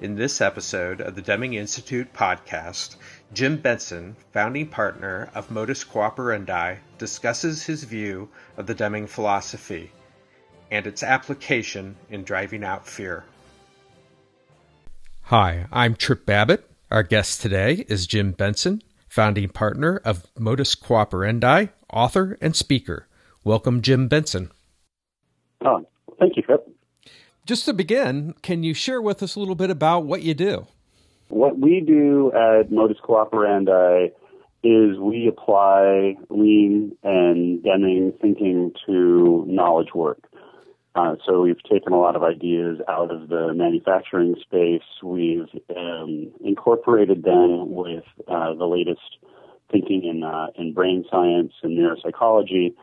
In this episode of the Deming Institute podcast, Jim Benson, founding partner of Modus Cooperandi, discusses his view of the Deming philosophy and its application in driving out fear. Hi, I'm Tripp Babbitt. Our guest today is Jim Benson, founding partner of Modus Cooperandi, author and speaker. Welcome, Jim Benson. Oh, thank you, Tripp. Just to begin, can you share with us a little bit about what you do? What we do at Modus Cooperandi is we apply lean and Deming thinking to knowledge work. Uh, so we've taken a lot of ideas out of the manufacturing space. We've um, incorporated them with uh, the latest thinking in uh, in brain science and neuropsychology,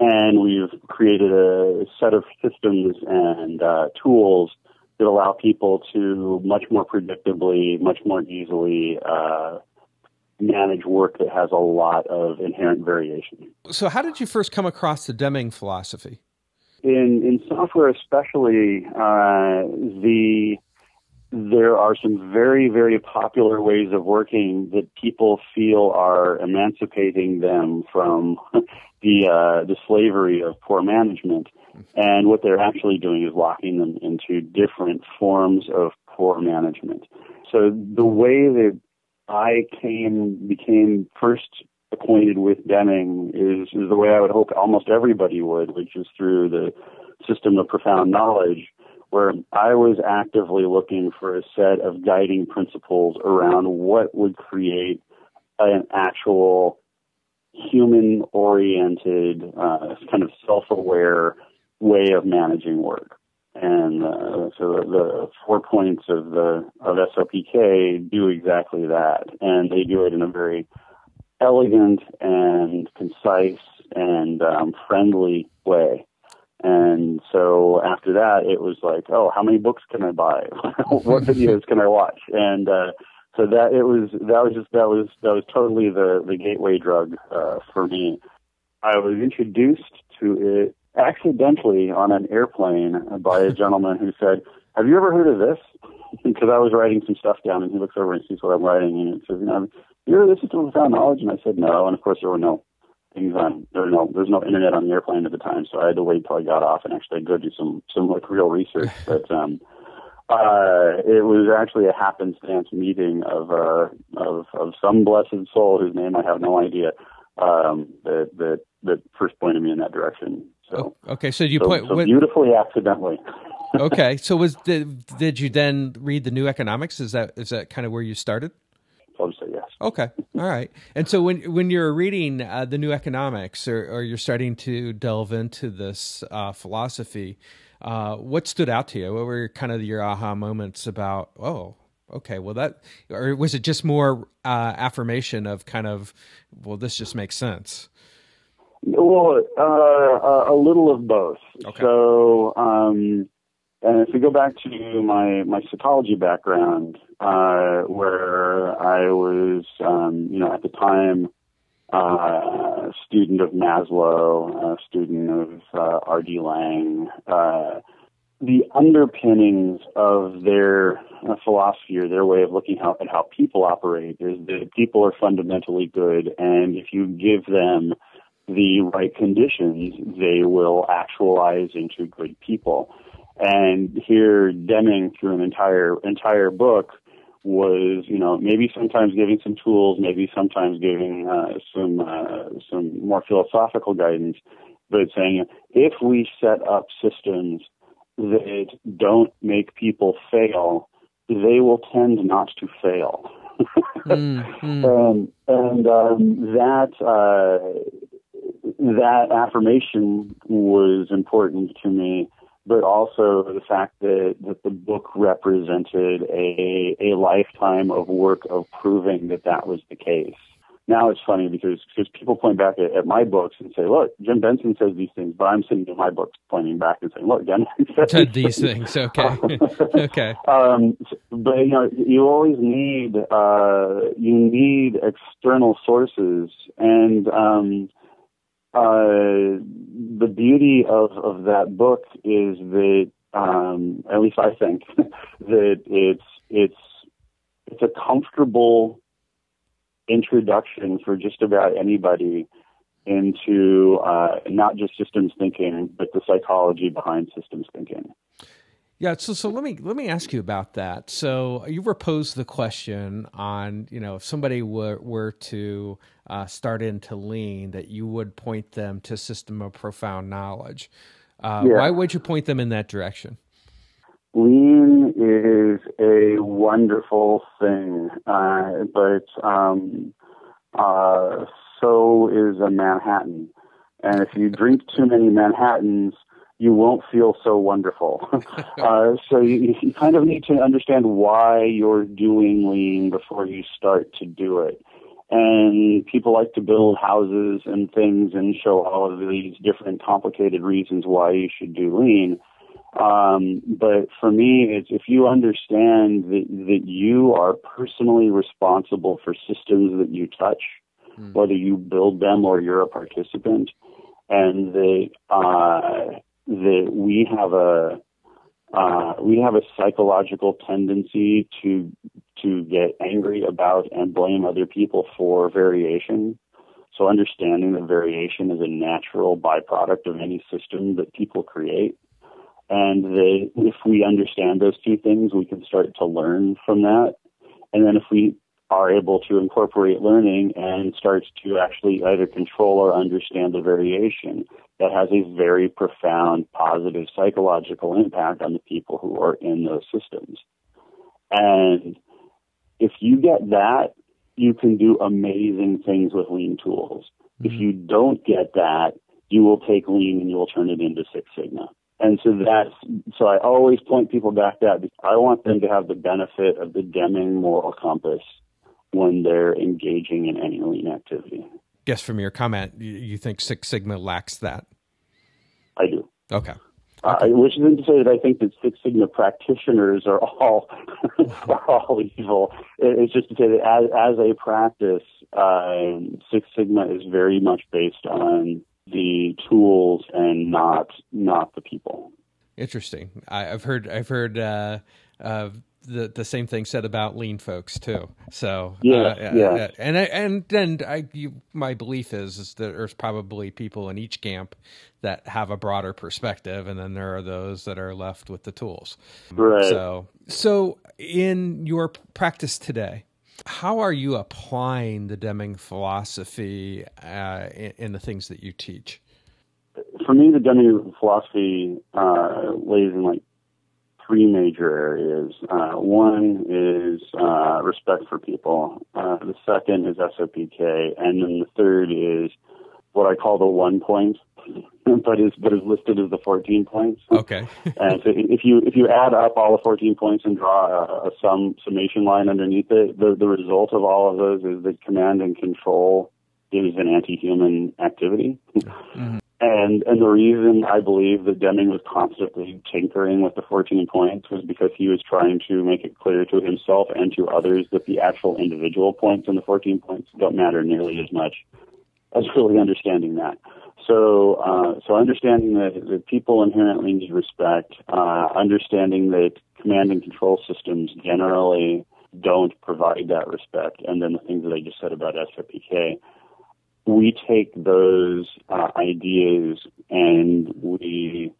and we've created a set of systems and uh, tools that allow people to much more predictably, much more easily uh, manage work that has a lot of inherent variation. So, how did you first come across the Deming philosophy? in in software especially uh, the there are some very very popular ways of working that people feel are emancipating them from the uh, the slavery of poor management. And what they're actually doing is locking them into different forms of poor management. So the way that I came became first acquainted with Deming is, is the way I would hope almost everybody would, which is through the system of profound knowledge, where I was actively looking for a set of guiding principles around what would create an actual human oriented, uh, kind of self aware way of managing work. And uh, so the, four points of the of SOPK do exactly that, and they do it in a very elegant and concise and um, friendly way. And so after that, it was like, oh, how many books can I buy? what videos can I watch? And uh, so that it was that was just that was that was totally the the gateway drug uh, for me. I was introduced to it accidentally on an airplane by a gentleman who said, "Have you ever heard of this?" because I was writing some stuff down, and he looks over and sees what I'm writing, and he says, "You know, you're this is profound knowledge," and I said, "No," and of course there were no things on there no there's no internet on the airplane at the time, so I had to wait till I got off and actually go do some some like real research. But um, uh, it was actually a happenstance meeting of uh, of of some blessed soul whose name I have no idea um, that that that first pointed me in that direction. So okay, so you so, point so beautifully accidentally. okay, so was did did you then read the New Economics? Is that is that kind of where you started? I'll say yes. Okay, all right. And so when when you're reading uh, the New Economics, or, or, you're starting to delve into this uh, philosophy, uh, what stood out to you? What were kind of your aha moments about? Oh, okay. Well, that or was it just more uh, affirmation of kind of, well, this just makes sense. Well, uh, a little of both. Okay. So. Um, and if we go back to my, my psychology background, uh, where I was, um, you know, at the time, uh, student of Maslow, a student of uh, R.D. Laing. uh, the underpinnings of their uh, philosophy or their way of looking how, at how people operate is that people are fundamentally good, and if you give them the right conditions, they will actualize into good people. And here, Deming, through an entire entire book, was you know maybe sometimes giving some tools, maybe sometimes giving uh, some uh, some more philosophical guidance, but saying if we set up systems that don't make people fail, they will tend not to fail. mm, mm. And, and um, that uh, that affirmation was important to me but also the fact that, that the book represented a, a lifetime of work of proving that that was the case. Now it's funny because, because people point back at, at my books and say, look, Jim Benson says these things, but I'm sitting in my books pointing back and saying, look, Jim said these things. Okay. okay. Um, but, you know, you always need, uh, you need external sources and, um, uh, the beauty of, of that book is that, um, at least I think, that it's it's it's a comfortable introduction for just about anybody into uh, not just systems thinking, but the psychology behind systems thinking. Yeah, so so let me let me ask you about that. So you were posed the question on you know if somebody were were to uh, start into lean, that you would point them to system of profound knowledge. Uh, yeah. Why would you point them in that direction? Lean is a wonderful thing, uh, but um, uh, so is a Manhattan. And if you drink too many Manhattans, you won't feel so wonderful. uh, so you, you kind of need to understand why you're doing lean before you start to do it. And people like to build houses and things and show all of these different complicated reasons why you should do lean. Um, but for me, it's if you understand that, that you are personally responsible for systems that you touch, mm. whether you build them or you're a participant, and that uh, that we have a uh, we have a psychological tendency to to get angry about and blame other people for variation. So understanding that variation is a natural byproduct of any system that people create, and if we understand those two things, we can start to learn from that. And then if we are able to incorporate learning and starts to actually either control or understand the variation, that has a very profound positive psychological impact on the people who are in those systems. And if you get that, you can do amazing things with lean tools. Mm-hmm. If you don't get that, you will take lean and you will turn it into Six Sigma. And so that's so I always point people back to that because I want them to have the benefit of the Deming moral compass when they're engaging in any lean activity. Guess from your comment, you think Six Sigma lacks that? I do. Okay. Uh, which isn't to say that I think that Six Sigma practitioners are all are all evil. It's just to say that as as a practice, uh, Six Sigma is very much based on the tools and not not the people. Interesting. I, have heard I've heard uh, uh, the the same thing said about lean folks too. So yeah, uh, yeah, and I, and then I, you, my belief is is that there's probably people in each camp that have a broader perspective, and then there are those that are left with the tools. Right. So so in your practice today, how are you applying the Deming philosophy uh, in, in, the things that you teach? For me, the Deming philosophy uh, lays in like three major areas. Uh, one is uh, respect for people. Uh, the second is SOPK, and then the third is what I call the one point, but is but is listed as the fourteen points. Okay. and so if you if you add up all the fourteen points and draw a, a sum summation line underneath it, the the result of all of those is that command and control is an anti-human activity. Mm-hmm. And and the reason I believe that Deming was constantly tinkering with the 14 points was because he was trying to make it clear to himself and to others that the actual individual points in the 14 points don't matter nearly as much as really understanding that. So uh, so understanding that, that people inherently need respect, uh, understanding that command and control systems generally don't provide that respect, and then the things that I just said about SOPK we take those uh, ideas and we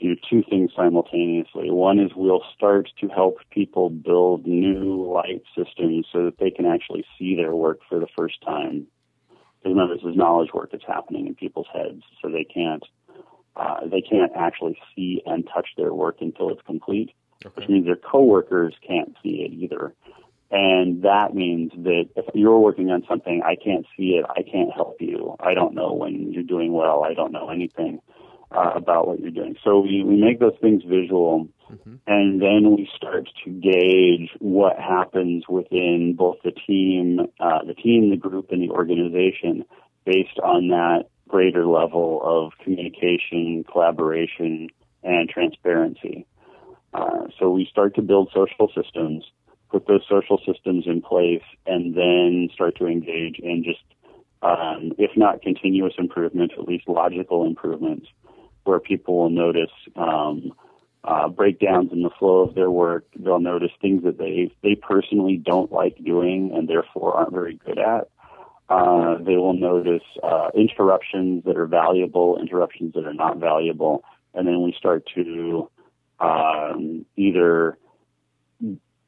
do two things simultaneously. One is we'll start to help people build new light systems so that they can actually see their work for the first time. Because remember, this is knowledge work that's happening in people's heads, so they can't uh, they can't actually see and touch their work until it's complete, okay. which means their coworkers can't see it either. And that means that if you're working on something, I can't see it. I can't help you. I don't know when you're doing well. I don't know anything uh, about what you're doing. So we, we make those things visual, mm-hmm. and then we start to gauge what happens within both the team, uh, the team, the group, and the organization based on that greater level of communication, collaboration, and transparency. Uh, so we start to build social systems put those social systems in place, and then start to engage in just, um, if not continuous improvement, at least logical improvements, where people will notice um, uh, breakdowns in the flow of their work. They'll notice things that they they personally don't like doing and therefore aren't very good at. Uh, they will notice uh, interruptions that are valuable, interruptions that are not valuable, and then we start to um, either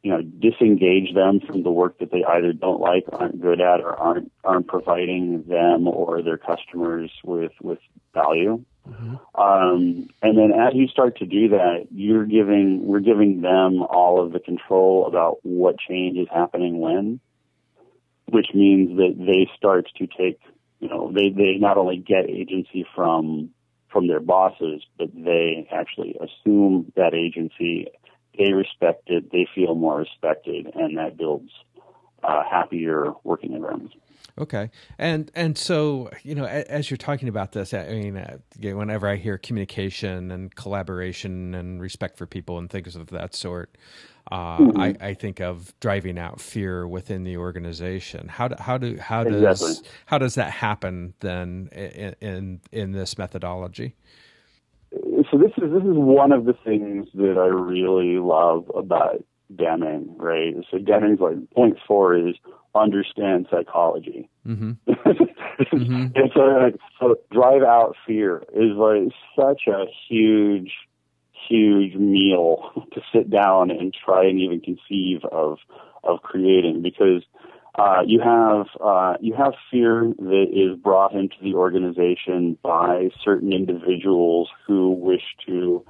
you know disengage them from the work that they either don't like, aren't good at, or aren't aren't providing them or their customers with with value. Mm-hmm. Um, and then as you start to do that, you're giving we're giving them all of the control about what change is happening when which means that they start to take, you know, they, they not only get agency from, from their bosses, but they actually assume that agency, they respect it, they feel more respected, and that builds uh, happier working environments. Okay, and and so you know, as you're talking about this, I mean, uh, whenever I hear communication and collaboration and respect for people and things of that sort, uh, mm-hmm. I, I, think of driving out fear within the organization. How do, how do how does exactly. how does that happen then in, in in this methodology? So this is this is one of the things that I really love about Deming, right? So Deming's like point four is understand psychology. Mm-hmm. mm-hmm. And so, like, so drive out fear is like such a huge huge meal to sit down and try and even conceive of of creating because uh, you have uh, you have fear that is brought into the organization by certain individuals who wish to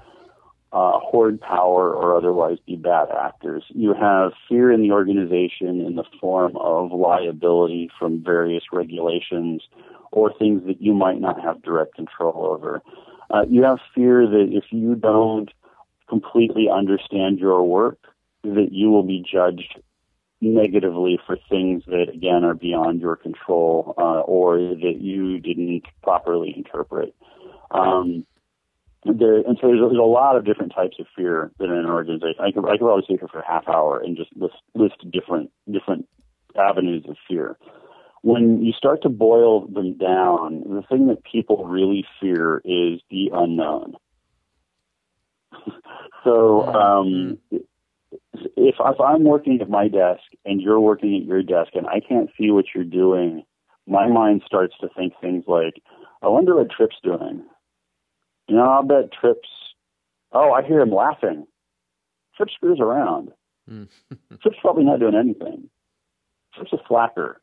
uh, hoard power or otherwise be bad actors. You have fear in the organization in the form of liability from various regulations or things that you might not have direct control over. Uh, you have fear that if you don't completely understand your work, that you will be judged negatively for things that again are beyond your control uh, or that you didn't properly interpret. Um, there, and so there's, there's, a lot of different types of fear that an organization. I could I could probably speak for a half hour and just list list different different avenues of fear when you start to boil them down, the thing that people really fear is the unknown. so, um, if, if I'm working at my desk and you're working at your desk and I can't see what you're doing, my mind starts to think things like, I wonder what Tripp's doing. You know, I'll bet Tripp's, oh, I hear him laughing. Tripp screws around. Hmm. Tripp's probably not doing anything. Tripp's a slacker.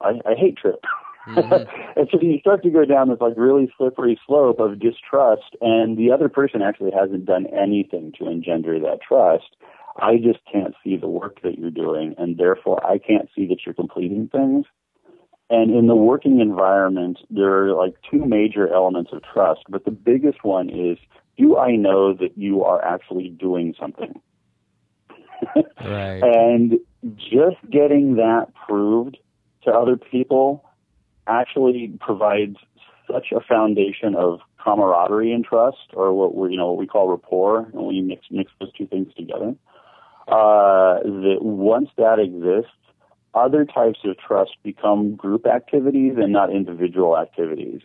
I, I hate Tripp. Mm-hmm. and so you start to go down this like really slippery slope of distrust, and the other person actually hasn't done anything to engender that trust. I just can't see the work that you're doing, and therefore I can't see that you're completing things. And in the working environment, there are like two major elements of trust, but the biggest one is do I know that you are actually doing something? right. And just getting that proved to other people actually provides such a foundation of camaraderie and trust, or what we you know what we call rapport, and we mix mix those two things together. Uh, that once that exists, other types of trust become group activities and not individual activities.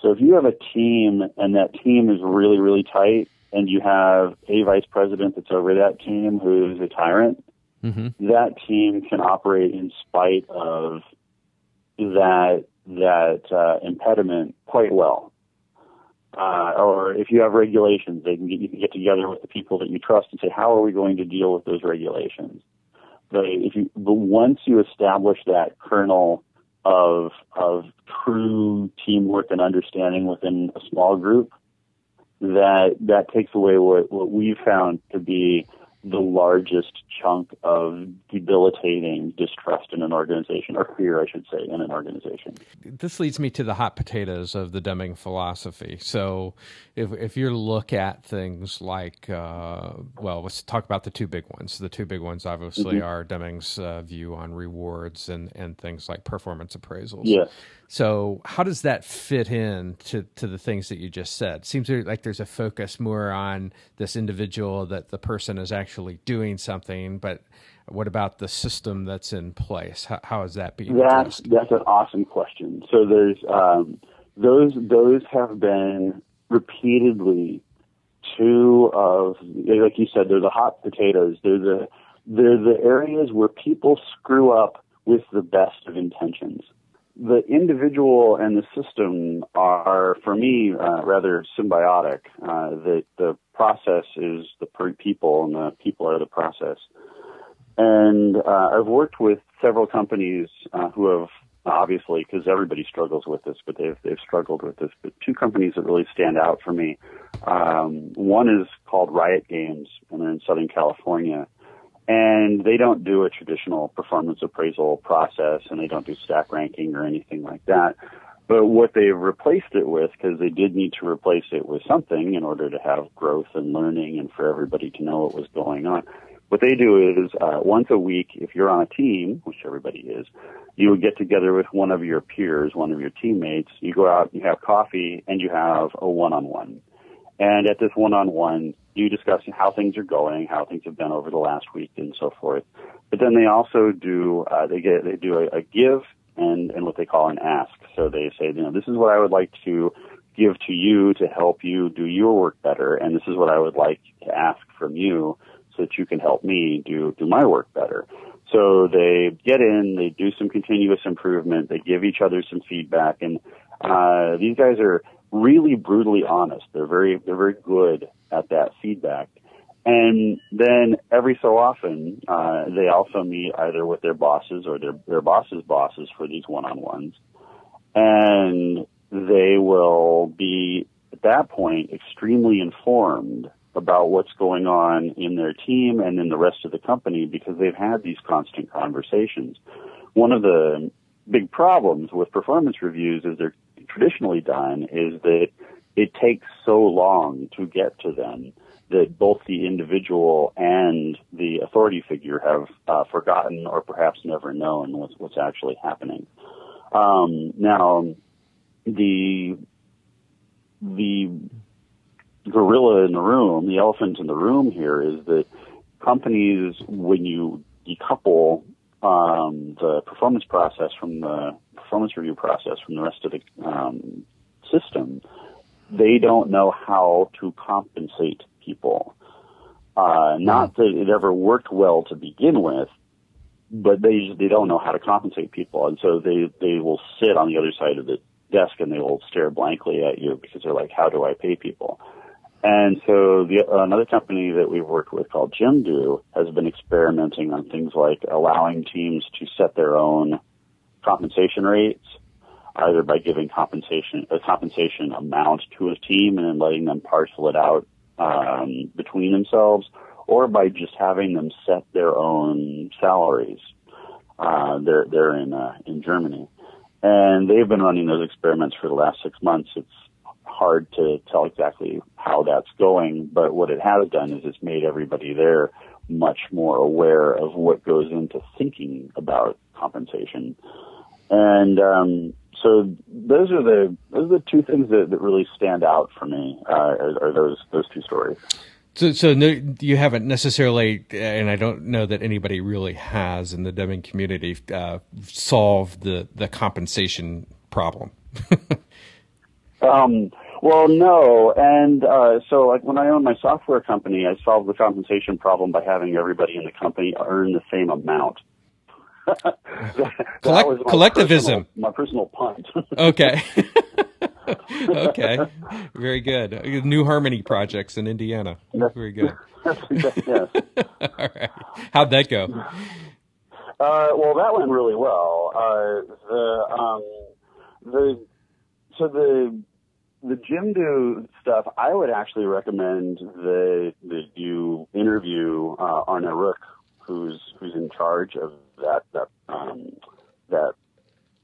So if you have a team and that team is really really tight, and you have a vice president that's over that team who's a tyrant, mm-hmm. that team can operate in spite of that that uh, impediment quite well. Uh, or if you have regulations, they can get, you can get together with the people that you trust and say, how are we going to deal with those regulations? But if you, but once you establish that kernel of of true teamwork and understanding within a small group, that that takes away what what we've found to be the largest chunk of debilitating distrust in an organization, or fear, I should say, in an organization. This leads me to the hot potatoes of the Deming philosophy. So, if if you look at things like, uh, well, let's talk about the two big ones. The two big ones, obviously, mm-hmm. are Deming's uh, view on rewards and and things like performance appraisals. Yeah. So, how does that fit in to, to the things that you just said? Seems like there's a focus more on this individual that the person is actually doing something, but what about the system that's in place? How, how is that being that's, addressed? That's an awesome question. So, there's um, those those have been repeatedly two of, like you said, they're the hot potatoes. They're the they're the areas where people screw up with the best of intentions. The individual and the system are, for me, uh, rather symbiotic. Uh, the the process is the people, and the people are the process. And uh, I've worked with several companies uh, who have obviously, because everybody struggles with this, but they've they've struggled with this. But two companies that really stand out for me. Um, one is called Riot Games, and they're in Southern California, and they don't do a traditional performance appraisal process, and they don't do stack ranking or anything like that. But what they've replaced it with, because they did need to replace it with something in order to have growth and learning and for everybody to know what was going on. What they do is uh, once a week, if you're on a team, which everybody is, you would get together with one of your peers, one of your teammates. You go out, you have coffee, and you have a one-on-one. And at this one-on-one, you discuss how things are going, how things have been over the last week, and so forth. But then they also do uh, they get they do a, a give and and what they call an ask. So they say, you know, this is what I would like to give to you to help you do your work better, and this is what I would like to ask from you so that you can help me do do my work better. So they get in, they do some continuous improvement, they give each other some feedback, and uh, these guys are really brutally honest. They're very they're very good at that feedback. And then every so often, uh, they also meet either with their bosses or their their bosses' bosses for these one-on-ones, and they will be at that point extremely informed about what's going on in their team and in the rest of the company because they've had these constant conversations. One of the big problems with performance reviews as they're traditionally done is that it takes so long to get to them that both the individual and the authority figure have uh, forgotten or perhaps never known what's, what's actually happening. Um, now, the the gorilla in the room, the elephant in the room here is that companies, when you decouple um, the performance process from the performance review process from the rest of the um, system, they don't know how to compensate people. Uh, not that it ever worked well to begin with, but they they don't know how to compensate people, and so they they will sit on the other side of the desk and they will stare blankly at you because they're like, how do I pay people? And so the, another company that we've worked with called Jimdo has been experimenting on things like allowing teams to set their own compensation rates, either by giving compensation a compensation amount to a team and then letting them parcel it out um, between themselves, or by just having them set their own salaries. Uh, they're they're in uh, in Germany, and they've been running those experiments for the last six months. It's hard to tell exactly how that's going, but what it has done is it's made everybody there much more aware of what goes into thinking about compensation. And um, so those are the those are the two things that, that really stand out for me. Uh, are, are those those two stories. So, so no, you haven't necessarily, and I don't know that anybody really has in the Deming community uh, solved the the compensation problem. um, well, no, and uh, so like when I owned my software company, I solved the compensation problem by having everybody in the company earn the same amount. that, Collect- my collectivism. Personal, my personal punt. okay. okay. Very good. New Harmony projects in Indiana. Very good. yes. All right. How'd that go? Uh, well, that went really well. Uh, the um, the so the the Jimdo stuff, I would actually recommend that that you interview uh, Arne Roock, who's who's in charge of that that um, that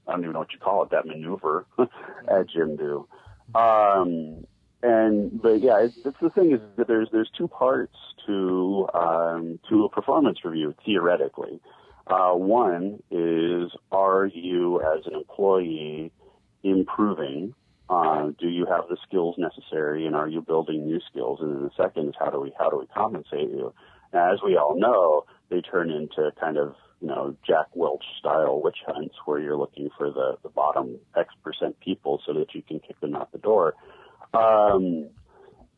I don't even know what you call it that maneuver at Jimdo. Um, and but yeah, it's, it's the thing is that there's there's two parts to um, to a performance review theoretically. Uh, one is are you as an employee improving uh, do you have the skills necessary, and are you building new skills? And then the second is how do we how do we compensate you? Now, as we all know, they turn into kind of you know Jack Welch style witch hunts where you're looking for the the bottom X percent people so that you can kick them out the door. Um,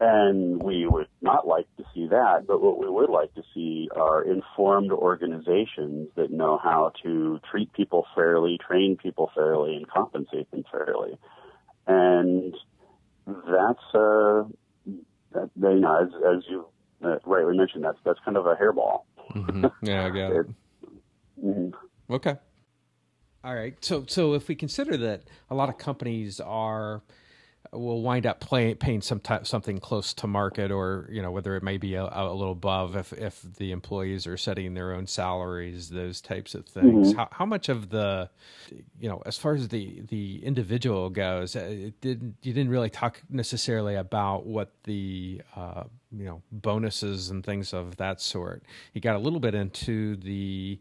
And we would not like to see that, but what we would like to see are informed organizations that know how to treat people fairly, train people fairly, and compensate them fairly. And that's, uh, that, you know, as, as you uh, rightly mentioned, that's that's kind of a hairball. Mm-hmm. Yeah, I got it. it mm-hmm. Okay. All right. So so if we consider that a lot of companies are will wind up play, paying some type, something close to market, or you know whether it may be a, a, little above if if the employees are setting their own salaries, those types of things. Mm-hmm. How, how, much of the, you know, as far as the the individual goes, uh, it didn't you didn't really talk necessarily about what the uh, you know bonuses and things of that sort. You got a little bit into the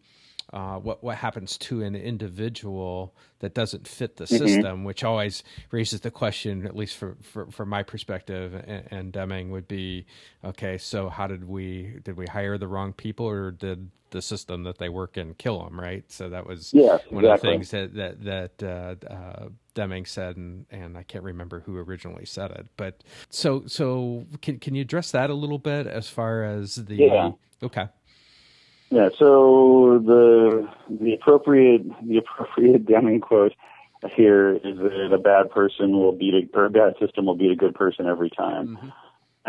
uh, what what happens to an individual that doesn't fit the mm-hmm. system, which always raises the question, at least for, for, from my perspective and, and, Deming, would be, okay, so how did we did we hire the wrong people, or did the system that they work in kill them? Right. So that was yes, one exactly. of the things that that that uh, uh, Deming said, and and I can't remember who originally said it, but so so can can you address that a little bit as far as the yeah. okay. Yeah, so the the appropriate the appropriate Deming quote here is that a bad person will beat a or a bad system will beat a good person every time. Mm-hmm.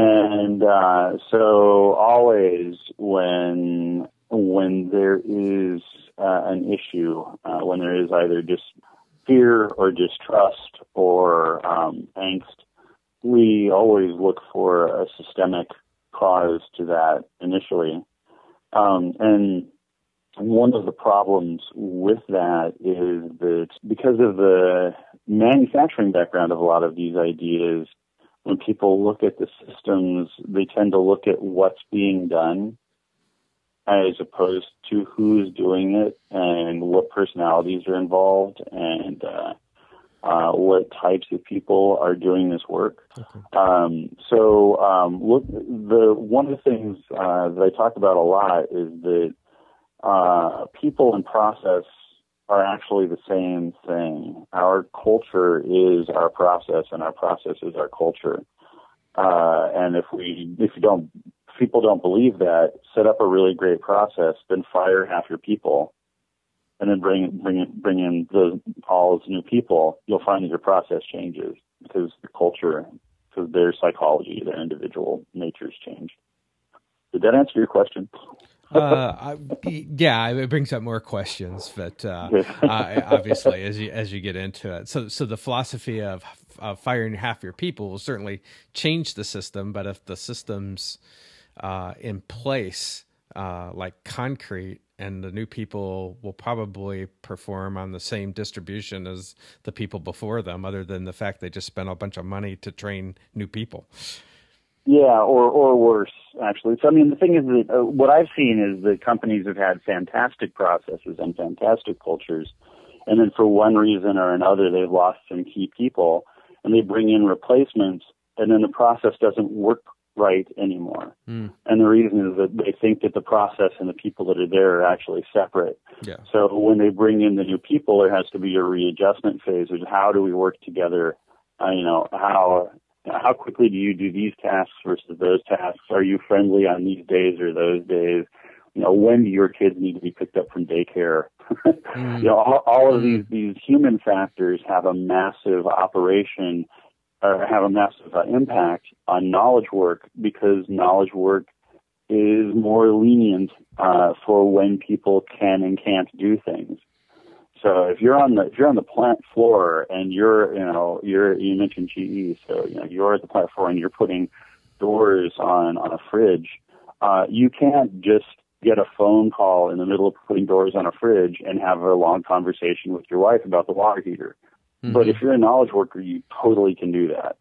And uh, so always when when there is uh, an issue, uh, when there is either just fear or distrust or um, angst, we always look for a systemic cause to that initially. Um, and one of the problems with that is that because of the manufacturing background of a lot of these ideas, when people look at the systems, they tend to look at what's being done as opposed to who's doing it and what personalities are involved and uh, uh, what types of people are doing this work. Okay. Um, so, um, look, the one of the things uh, that I talk about a lot is that uh, people and process are actually the same thing. Our culture is our process, and our process is our culture. Uh, and if we, if you don't, if people don't believe that, set up a really great process, then fire half your people and then bring bring bring in the all those new people, you'll find that your process changes because the culture, because their psychology, their individual natures change. Did that answer your question? uh, yeah, it brings up more questions, but uh, uh, obviously, as you as you get into it, so so the philosophy of, of firing half your people will certainly change the system. But if the system's uh, in place, uh, like concrete, and the new people will probably perform on the same distribution as the people before them, other than the fact they just spent a bunch of money to train new people. Yeah, or or worse, actually. So I mean, the thing is that uh, what I've seen is that companies have had fantastic processes and fantastic cultures, and then for one reason or another, they've lost some key people, and they bring in replacements, and then the process doesn't work right anymore. Mm. And the reason is that they think that the process and the people that are there are actually separate. Yeah. So when they bring in the new people, there has to be a readjustment phase. Which how do we work together? Uh, you know how how quickly do you do these tasks versus those tasks? Are you friendly on these days or those days? You know, when do your kids need to be picked up from daycare? mm. You know, all, all of mm. these these human factors have a massive operation have a massive uh, impact on knowledge work because knowledge work is more lenient uh, for when people can and can't do things. So if you're on the if you're on the plant floor and you're you know you're you mentioned GE, so you know you're at the plant floor and you're putting doors on on a fridge, uh, you can't just get a phone call in the middle of putting doors on a fridge and have a long conversation with your wife about the water heater. Mm-hmm. But if you're a knowledge worker, you totally can do that.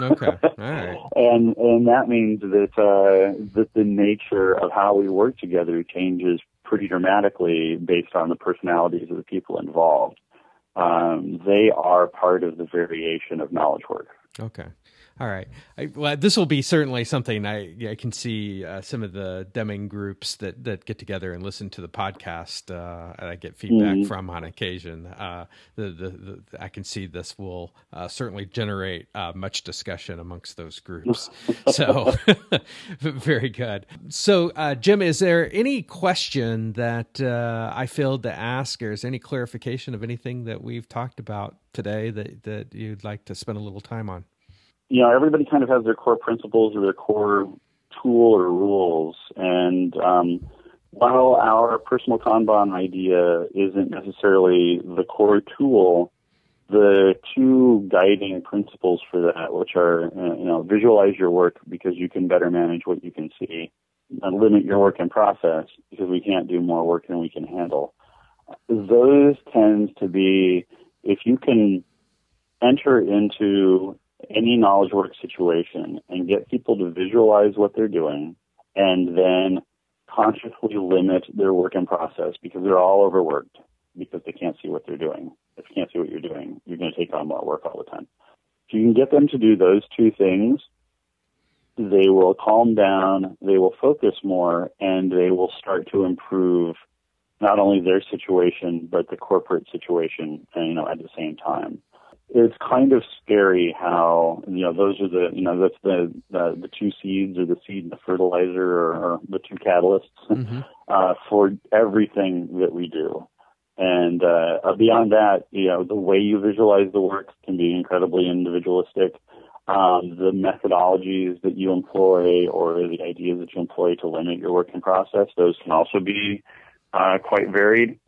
okay, all right. and and that means that uh, that the nature of how we work together changes pretty dramatically based on the personalities of the people involved. Um, they are part of the variation of knowledge work. Okay. All right. I, well, this will be certainly something I, I can see uh, some of the Deming groups that, that get together and listen to the podcast. Uh, and I get feedback mm-hmm. from on occasion. Uh, the, the, the, I can see this will uh, certainly generate uh, much discussion amongst those groups. so very good. So, uh, Jim, is there any question that I failed to ask, or is any clarification of anything that we've talked about today that, that you'd like to spend a little time on? You know, everybody kind of has their core principles or their core tool or rules. And um, while our personal Kanban idea isn't necessarily the core tool, the two guiding principles for that, which are, uh, you know, visualize your work because you can better manage what you can see, and limit your work in process because we can't do more work than we can handle. Those tend to be, if you can enter into any knowledge work situation and get people to visualize what they're doing and then consciously limit their work in process because they're all overworked because they can't see what they're doing. If you can't see what you're doing, you're going to take on more work all the time. If you can get them to do those two things, they will calm down, they will focus more, and they will start to improve not only their situation but the corporate situation, you know, at the same time it's kind of scary how you know those are the you know that's the the, the two seeds or the seed and the fertilizer or, or the two catalysts mm-hmm. uh, for everything that we do. And uh, beyond that, you know, the way you visualize the work can be incredibly individualistic. Um, the methodologies that you employ or the ideas that you employ to limit your working process, those can also be uh, quite varied.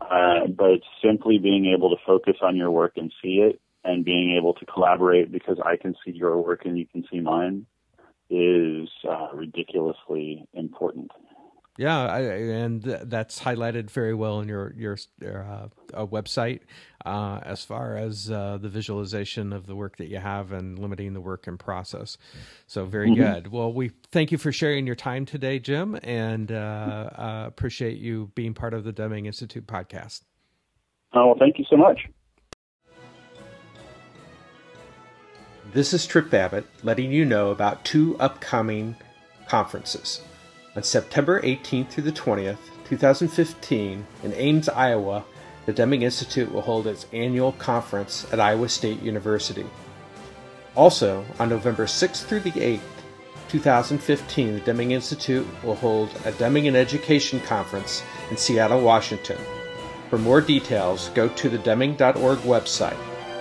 Uh, but simply being able to focus on your work and see it and being able to collaborate because I can see your work and you can see mine is uh, ridiculously important. Yeah, I, and that's highlighted very well in your your, your uh, website uh, as far as uh, the visualization of the work that you have and limiting the work in process. So very mm-hmm. good. Well, we thank you for sharing your time today, Jim, and uh, uh, appreciate you being part of the Deming Institute podcast. Oh, well, thank you so much. This is Tripp Babbitt letting you know about two upcoming conferences. On September 18th through the 20th, 2015, in Ames, Iowa, the Deming Institute will hold its annual conference at Iowa State University. Also, on November 6th through the 8th, 2015, the Deming Institute will hold a Deming in Education Conference in Seattle, Washington. For more details, go to the Deming.org website.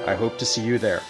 I hope to see you there.